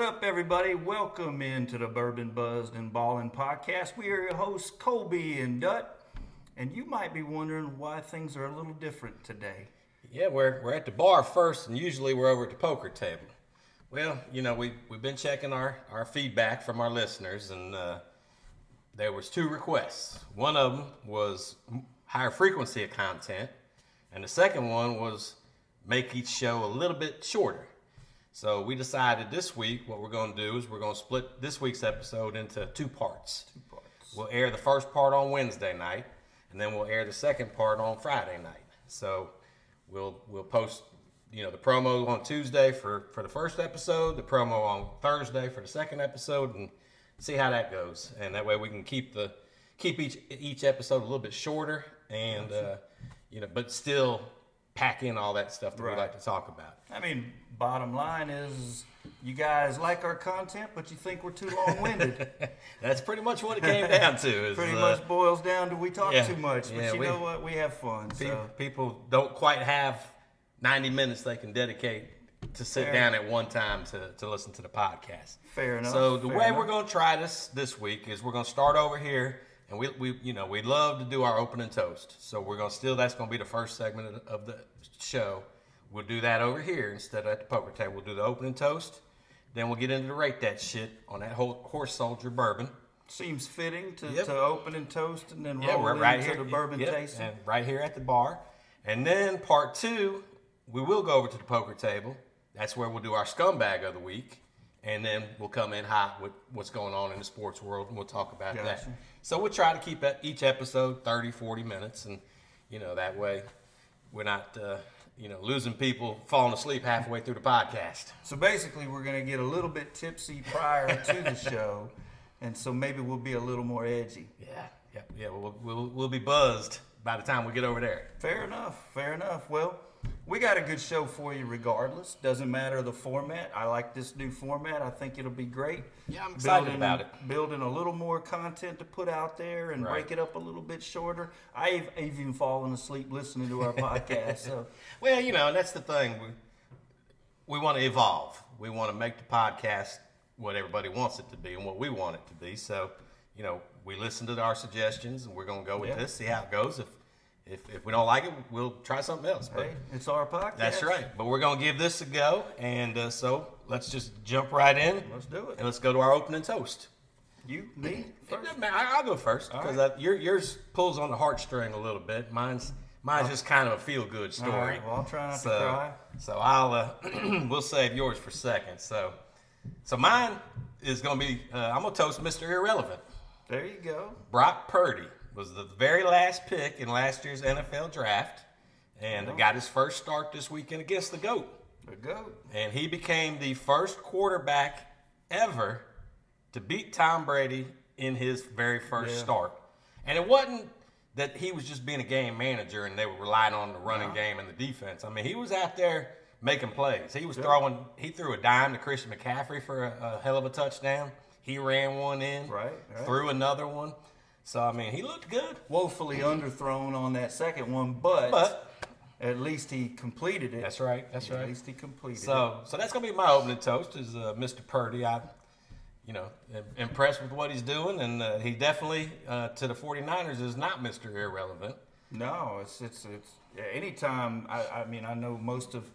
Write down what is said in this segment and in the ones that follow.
What up, everybody? Welcome into the Bourbon Buzzed and Ballin' podcast. We are your hosts, Kolby and Dut, and you might be wondering why things are a little different today. Yeah, we're, we're at the bar first, and usually we're over at the poker table. Well, you know, we, we've been checking our, our feedback from our listeners, and uh, there was two requests. One of them was higher frequency of content, and the second one was make each show a little bit shorter. So we decided this week what we're going to do is we're going to split this week's episode into two parts. Two parts. We'll air the first part on Wednesday night, and then we'll air the second part on Friday night. So we'll we'll post you know the promo on Tuesday for for the first episode, the promo on Thursday for the second episode, and see how that goes. And that way we can keep the keep each each episode a little bit shorter, and uh, you know, but still pack in all that stuff that Right. we like to talk about. I mean, bottom line is you guys like our content, but you think we're too long winded. That's pretty much what it came down to. Is, Pretty uh, much boils down to we talk yeah, too much, but yeah, you we- know what? We have fun. Pe- So. People don't quite have 90 minutes they can dedicate to sit Fair. down at one time to, to listen to the podcast. Fair enough, So the way enough. we're going to try this this week is we're going to start over here, and we, we you know we love to do our opening toast. So we're going to still that's going to be the first segment of the, show. We'll do that over here instead of at the poker table. We'll do the opening toast. Then we'll get into the rate that shit on that whole horse soldier bourbon. Seems fitting to, Yep. to open and toast and then Yeah, roll we're right into here. the bourbon yep, tasting. And right here at the bar. And then part two, we will go over to the poker table. That's where we'll do our scumbag of the week. And then we'll come in hot with what's going on in the sports world and we'll talk about that. So we'll try to keep each episode 30, 40 minutes. And, you know, that way we're not, uh, you know, losing people falling asleep halfway through the podcast. So basically, we're going to get a little bit tipsy prior to the show, and so maybe we'll be a little more edgy. Yeah, yeah, yeah. We'll, we'll, we'll be buzzed by the time we get over there. Fair enough. Fair enough. Well, we got a good show for you regardless. Doesn't matter the format. I like this new format. I think it'll be great. Yeah, I'm excited building, about it. Building a little more content to put out there and Right. break it up a little bit shorter. I've even fallen asleep listening to our podcast. So Well, you know, and that's the thing. We we want to evolve. We want to make the podcast what everybody wants it to be and what we want it to be. So, you know, we listen to our suggestions and we're going to go with Yeah. this, see how it goes. If if if we don't like it, we'll try something else. But hey, it's our podcast. that's right. But we're going to give this a go, and uh, so let's just jump right in Let's do it. and let's go to our opening toast. You, me, first. I- I'll go first because your yours pulls on the heartstring a little bit. Mine's mine's just kind of a feel good story. Right, well, I'll try not to so, cry. So I'll uh, we'll save yours for second. So so mine is gonna be uh, I'm gonna toast Mr. Irrelevant. There you go. Brock Purdy was the very last pick in last year's NFL draft, and got his first start this weekend against the goat. The goat. And he became the first quarterback ever to beat Tom Brady in his very first Yeah. start. And it wasn't that he was just being a game manager and they were relying on the running No. game and the defense. I mean, he was out there making plays. He was throwing, he threw a dime to Christian McCaffrey for a, a hell of a touchdown. He ran one in, Right, right. threw another one. So, I mean, he looked good. Woefully underthrown on that second one, but, But at least he completed it. that's right. That's At right. At least he completed it. So, so that's gonna be my opening toast is uh, Mr. Purdy. I, you know, impressed with what he's doing, and uh, he definitely uh, to the 49ers is not Mr. Irrelevant. No, it's it's it's anytime. I, I mean, I know most of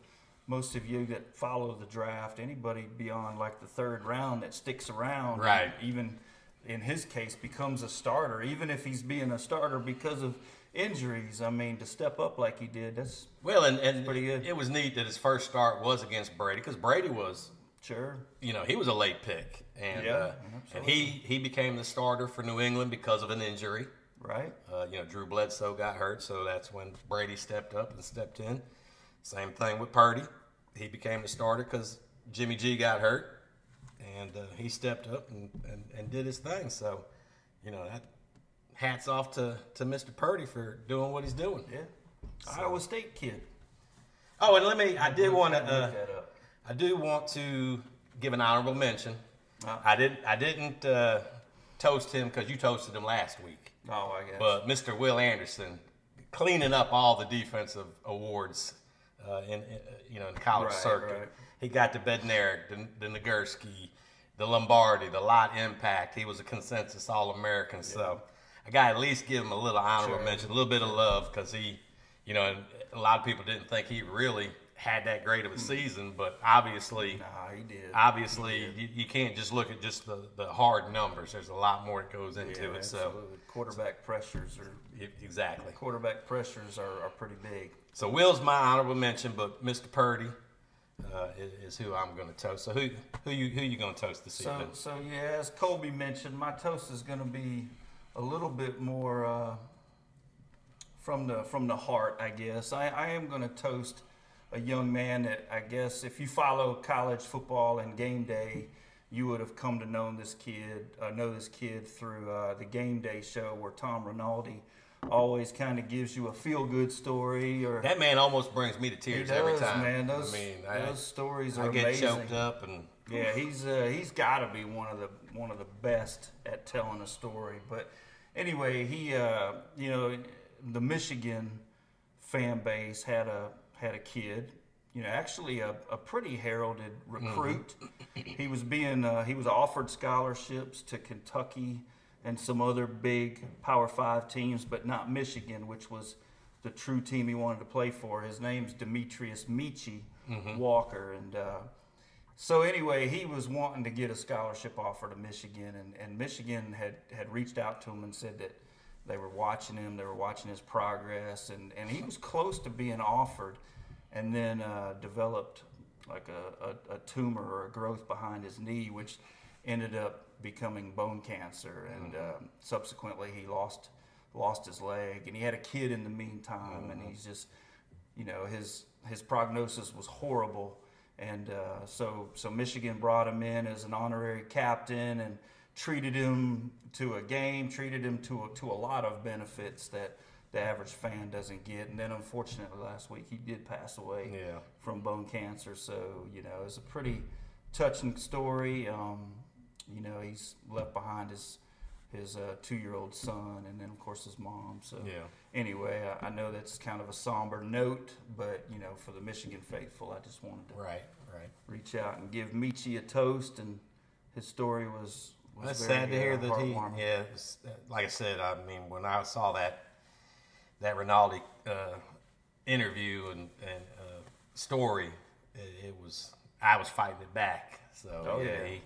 most of you that follow the draft, anybody beyond like the third round that sticks around, Right. Even in his case, becomes a starter, even if he's being a starter because of injuries. I mean, to step up like he did, that's Well, and, and Pretty good. it was neat that his first start was against Brady because Brady was, sure. you know, he was a late pick, and Yeah, uh, and he he became the starter for New England because of an injury. Right. Uh, you know, Drew Bledsoe got hurt, so that's when Brady stepped up and stepped in. Same thing with Purdy. He became the starter because Jimmy G got hurt, and uh, he stepped up and, and, and did his thing. So, you know, that hats off to, to Mr. Purdy for doing what he's doing. Yeah. Iowa State kid. Oh, and let me, I did want to, uh. I do want to give an honorable mention. Uh. I didn't, I didn't uh, toast him because you toasted him last week. Oh, I guess. But Mr. Will Anderson cleaning up all the defensive awards uh, in, in uh, you know in the college Right, circuit. right. He got the Bednarik, the, the Nagurski, the Lombardi, the Lott Impact. He was a consensus All American. So I got to at least give him a little honorable Sure. mention, a little bit of love because he, you know, a lot of people didn't think he really had that great of a season, but obviously. Nah, he did. Obviously, you, you can't just look at just the, the hard numbers. There's a lot more that goes into yeah, it. So, absolutely. quarterback pressures are exactly. quarterback pressures are, are pretty big. So Will's my honorable mention, but Mr. Purdy uh, is, is who I'm going to toast. So who who you who you going to toast this So, evening? so yeah, as Kolby mentioned, my toast is going to be a little bit more uh, from the from the heart, I guess. I, I am going to toast a young man that I guess if you follow college football and game day, you would have come to know this kid, uh, know this kid through uh, the game day show where Tom Rinaldi always kind of gives you a feel good story or That man almost brings me to tears does, every time. man. Those, I mean, I, those stories I are get amazing. choked up and Yeah, he's uh, he's got to be one of the one of the best at telling a story. But anyway, he uh, you know the Michigan fan base had a had a kid. You know, actually a, a pretty heralded recruit. He was being uh, he was offered scholarships to Kentucky and some other big Power Five teams, but not Michigan, which was the true team he wanted to play for. His name's Demetrius Michi Walker, and uh, so anyway, he was wanting to get a scholarship offer to Michigan, and, and Michigan had, had reached out to him and said that they were watching him, they were watching his progress, and, and he was close to being offered, and then uh, developed like a, a, a tumor or a growth behind his knee, which ended up becoming bone cancer, and uh, subsequently he lost lost his leg, and he had a kid in the meantime, and he's just you know his his prognosis was horrible. And uh, so so Michigan brought him in as an honorary captain and treated him to a game treated him to a, to a lot of benefits that the average fan doesn't get and then unfortunately last week he did pass away Yeah. from bone cancer so you know it's a pretty touching story um, you know he's left behind his his uh, two-year-old son and then of course his mom so Yeah. anyway, I, I know that's kind of a somber note, but you know, for the Michigan faithful, I just wanted to right, right. reach out and give Michi a toast, and his story was. Was That's sad to hear uh, that he. Yeah, it's- like I said, I mean, when I saw that that Rinaldi uh, interview and and uh, story, it, it was I was fighting it back. So Oh, yeah, yeah. he-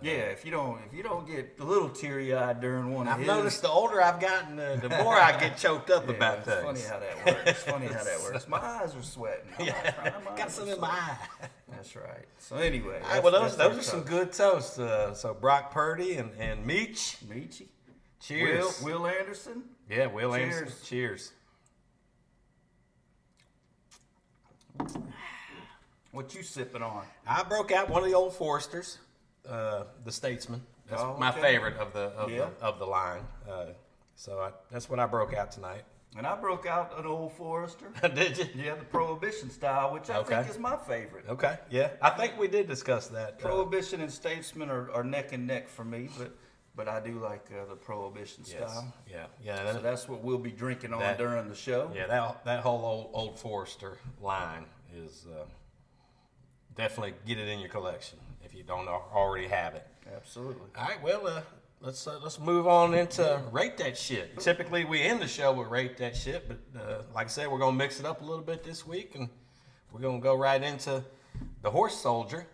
Yeah, if you don't, if you don't get a little teary eyed during one I've his, noticed the older I've gotten, uh, the more I get choked up yeah, about things. funny how that works. Funny how that works. My eyes are sweating. I'm not trying, Got some in my eye. That's right. So anyway, right, well, those, those are our some good toasts. Uh, so Brock Purdy and, and Meach. Michi, Cheers. Will, Will Anderson. yeah, Will Cheers. Anderson. Cheers. What you sipping on? I broke out one of the old Foresters, uh, the Statesman. That's Oh, my favorite of the of, Yeah. the, of the line. Uh, so I, that's what I broke out tonight. And I broke out an old Forester. Did you? Yeah, the Prohibition style, which I think is my favorite. Okay. Yeah, I think we did discuss that. uh, Prohibition and Statesman are, are neck and neck for me, but but I do like uh, the Prohibition yes. style. Yeah. Yeah. So that's what we'll be drinking on That- during the show. Yeah, that that whole old old Forester line is uh, definitely get it in your collection if you don't already have it. Absolutely. All right, well, uh, let's uh, let's move on into rate that shit. Typically, we end the show with rate that shit, but uh, like I said, we're gonna mix it up a little bit this week, and we're gonna go right into the horse soldier.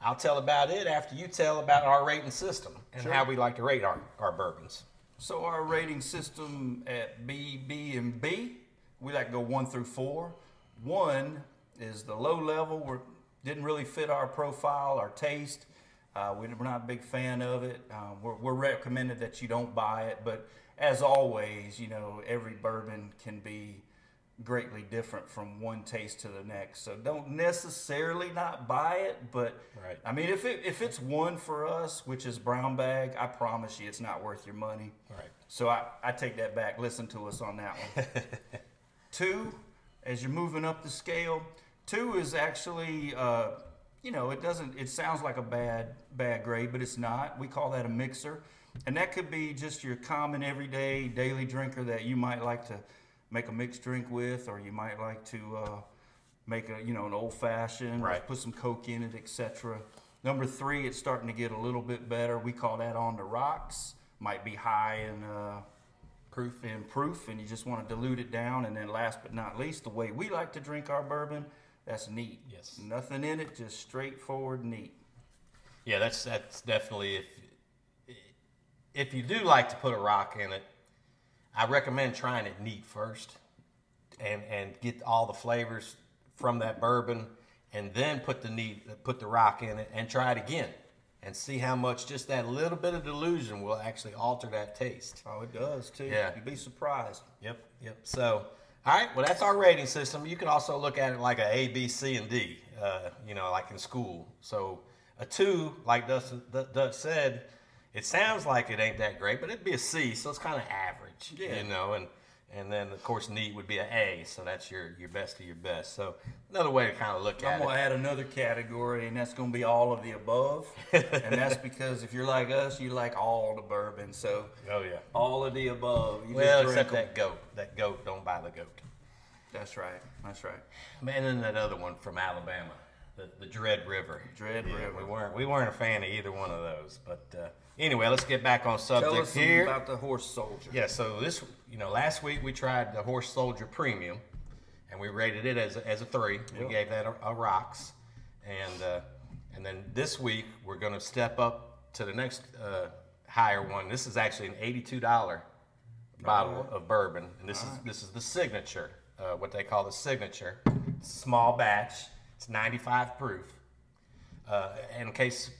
I'll tell about it after you tell about our rating system and Sure. how we like to rate our, our bourbons. So our rating system at B, B, and B, we like to go one through four. One is the low level. We didn't really fit our profile, our taste. Uh, we- we're not a big fan of it. Uh, we're, we're recommended that you don't buy it, but as always, you know, every bourbon can be greatly different from one taste to the next. So don't necessarily not buy it, but Right. I mean, if it if it's one for us, which is brown bag, I promise you, it's not worth your money. Right. So I, I take that back. Listen to us on that one. two, as you're moving up the scale, two is actually, uh, you know, it doesn't. It sounds like a bad bad grade, but it's not. We call that a mixer, and that could be just your common everyday daily drinker that you might like to make a mixed drink with, or you might like to. Uh, make a you know an old fashioned, Right. put some coke in it, etc. Number three, it's starting to get a little bit better. We call that on the rocks. Might be high in uh, Proof. in proof, and you just want to dilute it down. And then last but not least, the way we like to drink our bourbon, that's neat. Yes. Nothing in it, just straightforward neat. Yeah, that's that's definitely if if you do like to put a rock in it, I recommend trying it neat first, and and get all the flavors from that bourbon, and then put the neat put the rock in it and try it again, and see how much just that little bit of dilution will actually alter that taste. Oh, it does too. Yeah. You'd be surprised. Yep, yep. So, all right, well, that's our rating system. You can also look at it like a A, B, C, and D. Uh, you know, like in school. So, a two, like Dutch said, it sounds like it ain't that great, but it'd be a C. So it's kind of average. Yeah. You know, and and then of course neat would be an A. So that's your your best of your best. So another way to kind of look at it. I'm gonna add another category, and that's gonna be all of the above. and that's because if you're like us, you like all the bourbon. So Oh yeah. all of the above. You Well, drink that goat. That goat. Don't buy the goat. That's right. That's right. Man, and that other one from Alabama, the, the Dread River. Dread Yeah, River. We weren't we weren't a fan of either one of those. But uh, anyway, let's get back on Tell subject us here. about the horse soldier. yeah, so this you know last week we tried the Horse Soldier Premium, and we rated it as a, as a three. We gave that a, a rocks, and uh, and then this week we're going to step up to the next uh, higher one. This is actually an eighty-two dollar bottle of bourbon, and this is this is the signature, uh, what they call the signature. Small batch. It's ninety-five proof. Uh, in case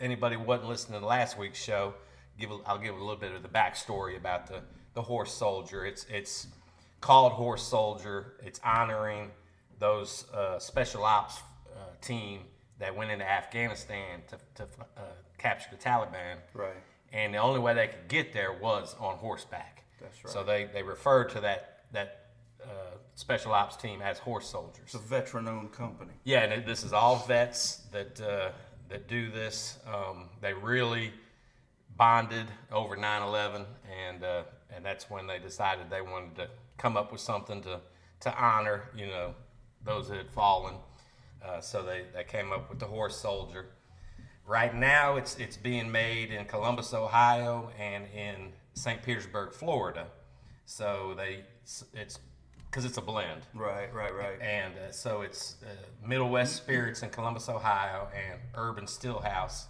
anybody wasn't listening to last week's show, give a, I'll give a little bit of the backstory about the, the horse soldier. It's it's called horse soldier. It's honoring those uh, special ops uh, team that went into Afghanistan to, to uh, capture the Taliban. Right. And the only way they could get there was on horseback. That's right. So they, they referred to that that uh, special ops team as horse soldiers. It's a veteran-owned company. Yeah, and this is all vets that uh, that do this. Um, they really bonded over 9/11, and uh, and that's when they decided they wanted to come up with something to to honor, you know, those that had fallen. Uh, so they, they came up with the horse soldier. Right now, it's it's being made in Columbus, Ohio, and in St. Petersburg, Florida. So they it's because it's a blend. Right. Right. Right. And uh, so it's uh, Middle West Spirits in Columbus, Ohio, and Urban Stillhouse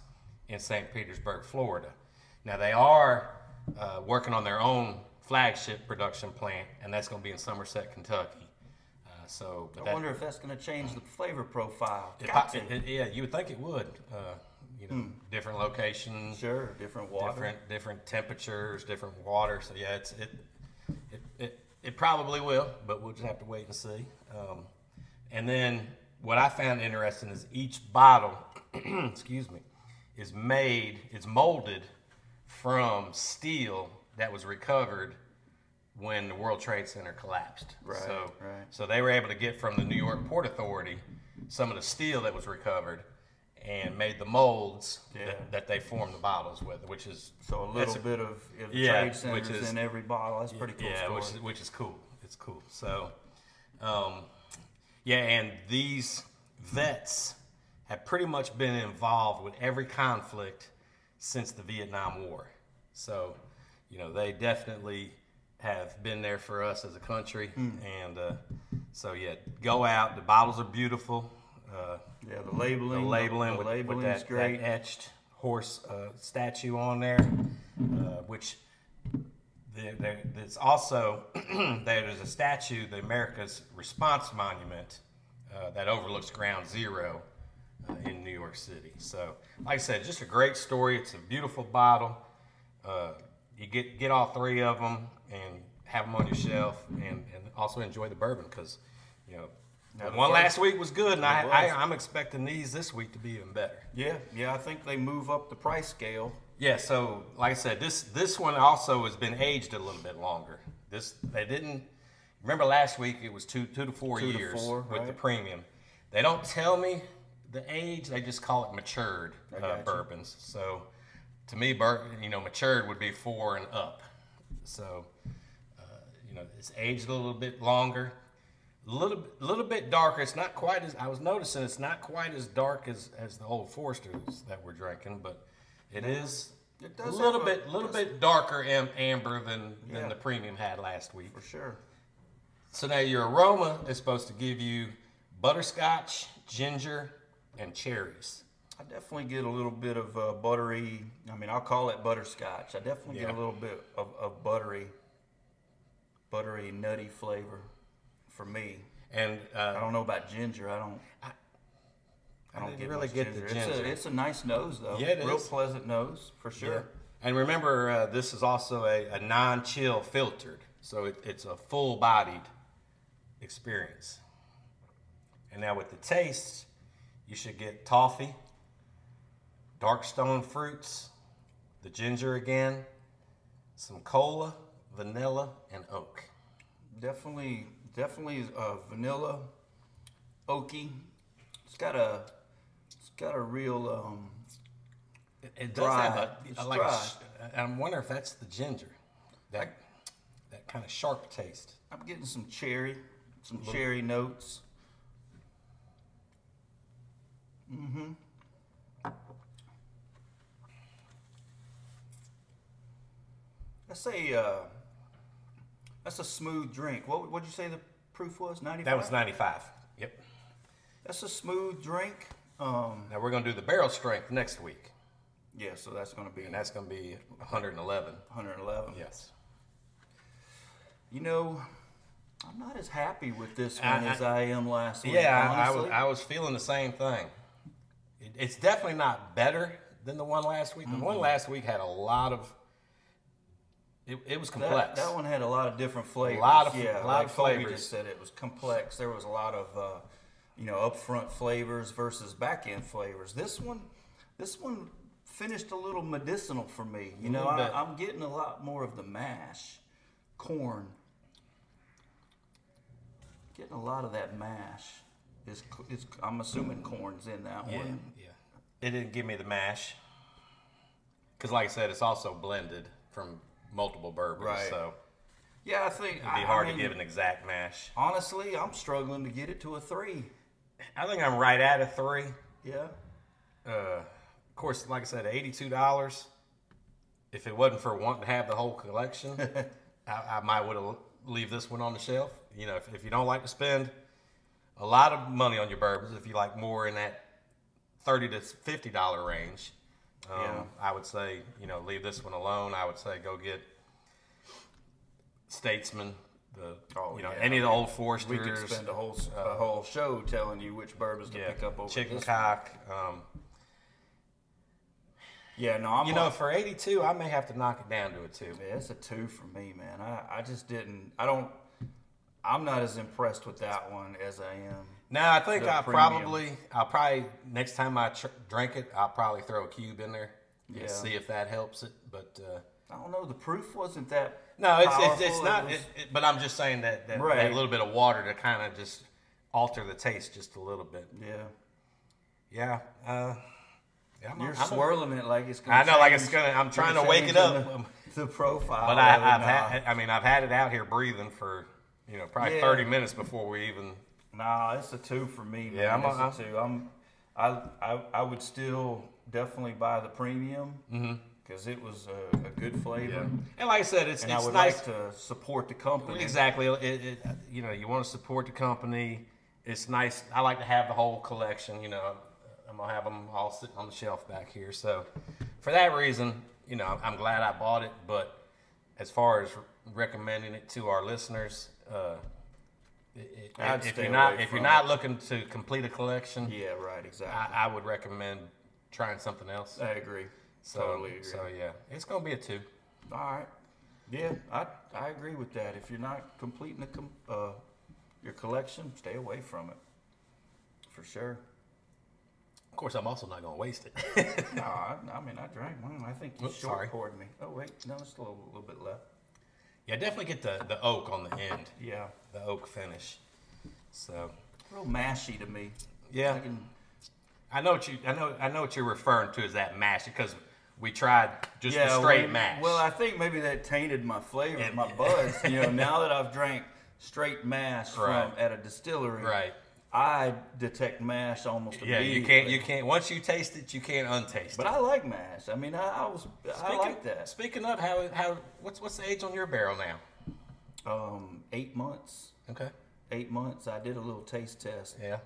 in St. Petersburg, Florida. Now they are uh, working on their own flagship production plant, and that's going to be in Somerset, Kentucky. Uh, so, I that- wonder if that's going to change the flavor profile. Got it- yeah, you would think it would. Uh, you know, different locations, Sure. Different water. different different temperatures, different water. So yeah, it's it it, it it probably will, but we'll just have to wait and see. Um, and then what I found interesting is each bottle, excuse me, is made, is molded from steel that was recovered when the World Trade Center collapsed. Right, So, right. so they were able to get from the New York Port Authority some of the steel that was recovered and made the molds Yeah. that, that they formed the bottles with, which is So a little bit of of yeah, trade which is- in every bottle. That's a pretty cool yeah, story. which is, which is cool. It's cool. So, um, yeah, and these vets have pretty much been involved with every conflict since the Vietnam War. So, you know, they definitely have been there for us as a country. Hmm. And uh, so, yeah, go out. The bottles are beautiful. Uh, yeah, the labeling. the labeling the with, labeling with that, is great. that etched horse uh, statue on there, uh, which there, there, there's also there's a statue, the America's Response Monument, uh, that overlooks Ground Zero uh, in New York City. So, like I said, just a great story. It's a beautiful bottle. Uh, you get get all three of them and have them on your shelf, and, and also enjoy the bourbon because you know. Now, one first- last week was good, and I, I. I'm expecting these this week to be even better. Yeah, yeah. I think they move up the price scale. Yeah, so like I said, this this one also has been aged a little bit longer. This they didn't remember last week it was two two to four Two to years four, with the premium. They don't tell me the age; they just call it matured uh, bourbons. So to me, bur- you know, matured would be four and up. So uh, you know, it's aged a little bit longer. A little, little bit darker. It's not quite as I was noticing. It's not quite as dark as as the old Foresters that we're drinking, but it is It a little have a- bit, little bit darker am, amber than than the premium had last week. For sure. So now your aroma is supposed to give you butterscotch, ginger, and cherries. I definitely get a little bit of uh, buttery. I mean, I'll call it butterscotch. I definitely get a little bit of, of buttery, buttery, nutty flavor for me. And I uh, don't know about ginger. I don't. I, don't didn't get really get the It's ginger. a, it's a nice nose though. Yeah, it Real is. pleasant nose for sure. And remember, uh, this is also a, a non-chill filtered, so it, it's a full-bodied experience. And now with the taste, you should get toffee, dark stone fruits, the ginger again, some cola, vanilla, and oak. Definitely, definitely uh, vanilla, oaky. It's got a, it's got a real. Um, It, it does Dry. have a, It's a- like dry. sh- I'm wondering if that's the ginger, that that kind of sharp taste. I'm getting some cherry, some cherry notes. Mm-hmm. That's a uh, that's a smooth drink. What would you say the proof was? Ninety. That was 95. Yep. That's a smooth drink. Um, Now we're gonna do the barrel strength next week, yeah, so that's going to be and that's gonna be 111. 111. Yes. You know, I'm not as happy with this one I- as I am last week. Yeah, I, I was. I was feeling the same thing. It, it's definitely not better than the one last week. The one last week had a lot of. It, it was complex. that one had a lot of different flavors. A lot of- yeah, a lot like of flavors. just said, it was complex. There was a lot of, uh, you know, upfront flavors versus back end flavors. This one, this one finished a little medicinal for me. You know, I. I'm getting a lot more of the mash, corn. Getting a lot of that mash. Is is I'm assuming corn's in that yeah, one. yeah. It didn't give me the mash. Because, like I said, it's also blended from multiple bourbons, Right. so Yeah, I think it'd be I- I hard mean, to give an exact mash. Honestly, I'm struggling to get it to a three. I think I'm right at a three. Yeah. Uh, of course, like I said, eighty-two dollars. If it wasn't for wanting to have the whole collection, I, I might would have leave this one on the shelf. You know, if, if you don't like to spend a lot of money on your bourbons, if you like more in that thirty to fifty dollar range, um, Yeah. I would say you know leave this one alone. I would say go get Statesman, the Oh, you know yeah. any of the old Foresters. We could spend a whole a whole show telling you which bourbons to yeah, pick up over chicken cock. Um, Yeah, no, I'm You know, for 82, I may have to knock it down to a two. yeah, it's a two for me, man. I, I just didn't. I don't. I'm not as impressed with that one as I am. Now, I think I premium. probably, I'll probably next time I tr- drink it, I'll probably throw a cube in there and Yeah. see if that helps it. But uh, I don't know. The proof wasn't that. no, it's it's, it's It not. was- It, it, but I'm just saying that that, Right. that little bit of water to kind of just alter the taste just a little bit. yeah, Yeah. Uh, yeah I'm, you're I'm- swirling it like it's. Gonna I know, like it's gonna. I'm trying to wake it up. The, the profile. But I, I've had. I mean, I've had it out here breathing for you know probably Yeah. 30 minutes before we even. Nah, it's a two for me, man. Yeah, I'm a- it's a two. I'm, I, I, I would still definitely buy the premium mm-hmm. because it was a, a good flavor, And like I said, it's and it's I would nice. like to support the company. Exactly. It, it, you know, you want to support the company. It's nice. I like to have the whole collection. You know, I'm gonna have them all sitting on the shelf back here. So, for that reason, you know, I'm glad I bought it. But as far as recommending it to our listeners, uh, it, it, if you're not if you're not looking to complete a collection, Yeah, right. Exactly. I, I would recommend trying something else. I, agree. So, totally agree. so yeah, it's gonna be a two. All right. Yeah, I I agree with that. If you're not completing com- uh, your collection, stay away from it. For sure. Of course, I'm also not gonna waste it. no, I, I mean I drank one. I think you Oops, short poured me. Oh wait, no, it's a little bit left. Yeah, definitely get the the oak on the end. Yeah, the oak finish. So real mashy to me. yeah, I can, I know what you I know I know what you're referring to as that mash because we tried just yeah, the straight mash. Well, I think maybe that tainted my flavor, And- my buds. you know, now that I've drank straight mash Right. from at a distillery, Right. I detect mash almost Yeah, immediately. you can't. You can't. Once you taste it, you can't untaste it. But it. I like mash. I mean, I, I was I Speaking- like that. Speaking of how how what's what's the age on your barrel now? Um, eight months. Okay. Eight months. I did a little taste test Yeah.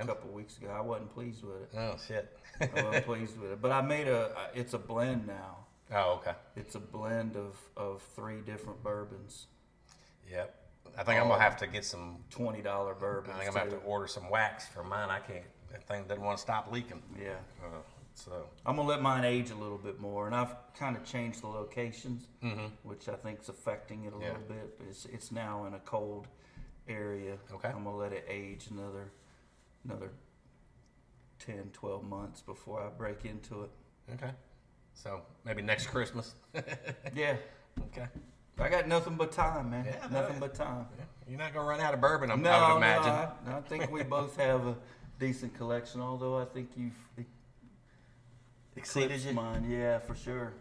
a couple weeks ago. I wasn't pleased with it. oh shit. I wasn't pleased with it. But I made a. It's a blend now. oh okay. It's a blend of of three different bourbons. Yep. I think I'm gonna have to get some. Twenty dollar bourbon. I think I'm gonna have to order some wax for mine. I can't. That thing doesn't want to stop leaking. Yeah. Uh, so I'm gonna let mine age a little bit more, and I've kind of changed the locations, Mm-hmm. which I think is affecting it a Yeah. little bit. It's it's now in a cold area. Okay. I'm gonna let it age another another 10, 12 months before I break into it. okay. So maybe next Christmas. Yeah, okay. I got nothing but time, man. Yeah, nothing but time. You're not gonna run out of bourbon. I'm, No, I would imagine. no, I, I think we both have a decent collection. Although I think you've Exceeded mine. Yeah, for sure.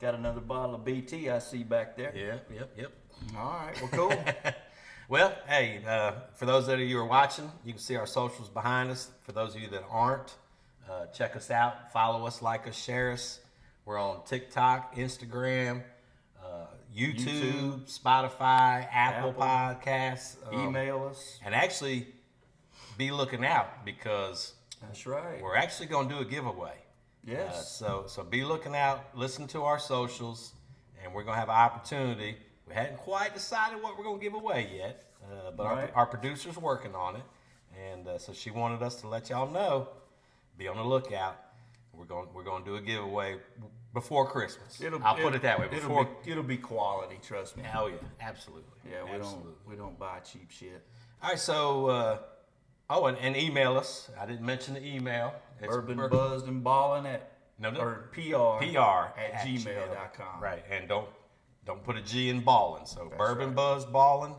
Got another bottle of BT I see back there. Yep. Yep. Yep. All right, well, cool. Well, hey, uh, for those of you who are watching, you can see our socials behind us. For those of you that aren't, uh, check us out, follow us, like us, share us. We're on TikTok, Instagram, uh, YouTube, Spotify, Apple, Apple. Podcasts. um, Email us. And actually, be looking out because That's right. we're actually going to do a giveaway. Uh, Yes. so so be looking out, listen to our socials, and we're gonna have an opportunity. We hadn't quite decided what we're gonna give away yet, uh, but Right. our, our producer's working on it, and uh, so she wanted us to let y'all know. Be on the lookout. We're going we're gonna do a giveaway before Christmas. I'll put it that way. It'll Before. be, it'll be quality. Trust me. Oh yeah, absolutely. Yeah, we absolutely. don't we don't buy cheap shit. All right, so uh, oh, and, and email us. I didn't mention the email. It's Bourbon bur- buzzed and balling at No, no. or PR PR at, gmail.com. Right, and don't don't put a G in ballin'. So bourbon buzz ballin'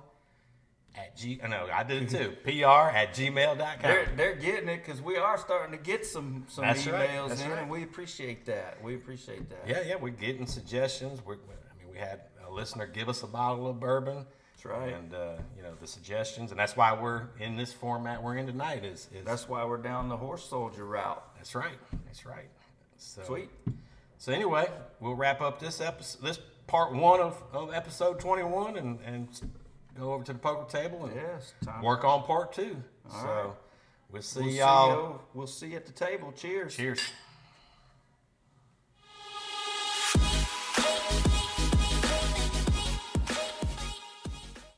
at G. I know I did too. PR at gmail.com. They're they're getting it because we are starting to get some some That's emails that's in, right. and we appreciate that. We appreciate that. Yeah, yeah, we're getting suggestions. We're, I mean, we had a listener give us a bottle of bourbon. That's right. And uh, you know the suggestions, and that's why we're in this format we're in tonight. Is, is That's why we're down the horse soldier route. that's right. That's right. So, Sweet. So anyway, we'll wrap up this episode, this part one of, of episode twenty one, and and go over to the poker table and Yes. Time. work on part two. so right. we'll see We'll see y'all. you. We'll see you at the table. Cheers. Cheers.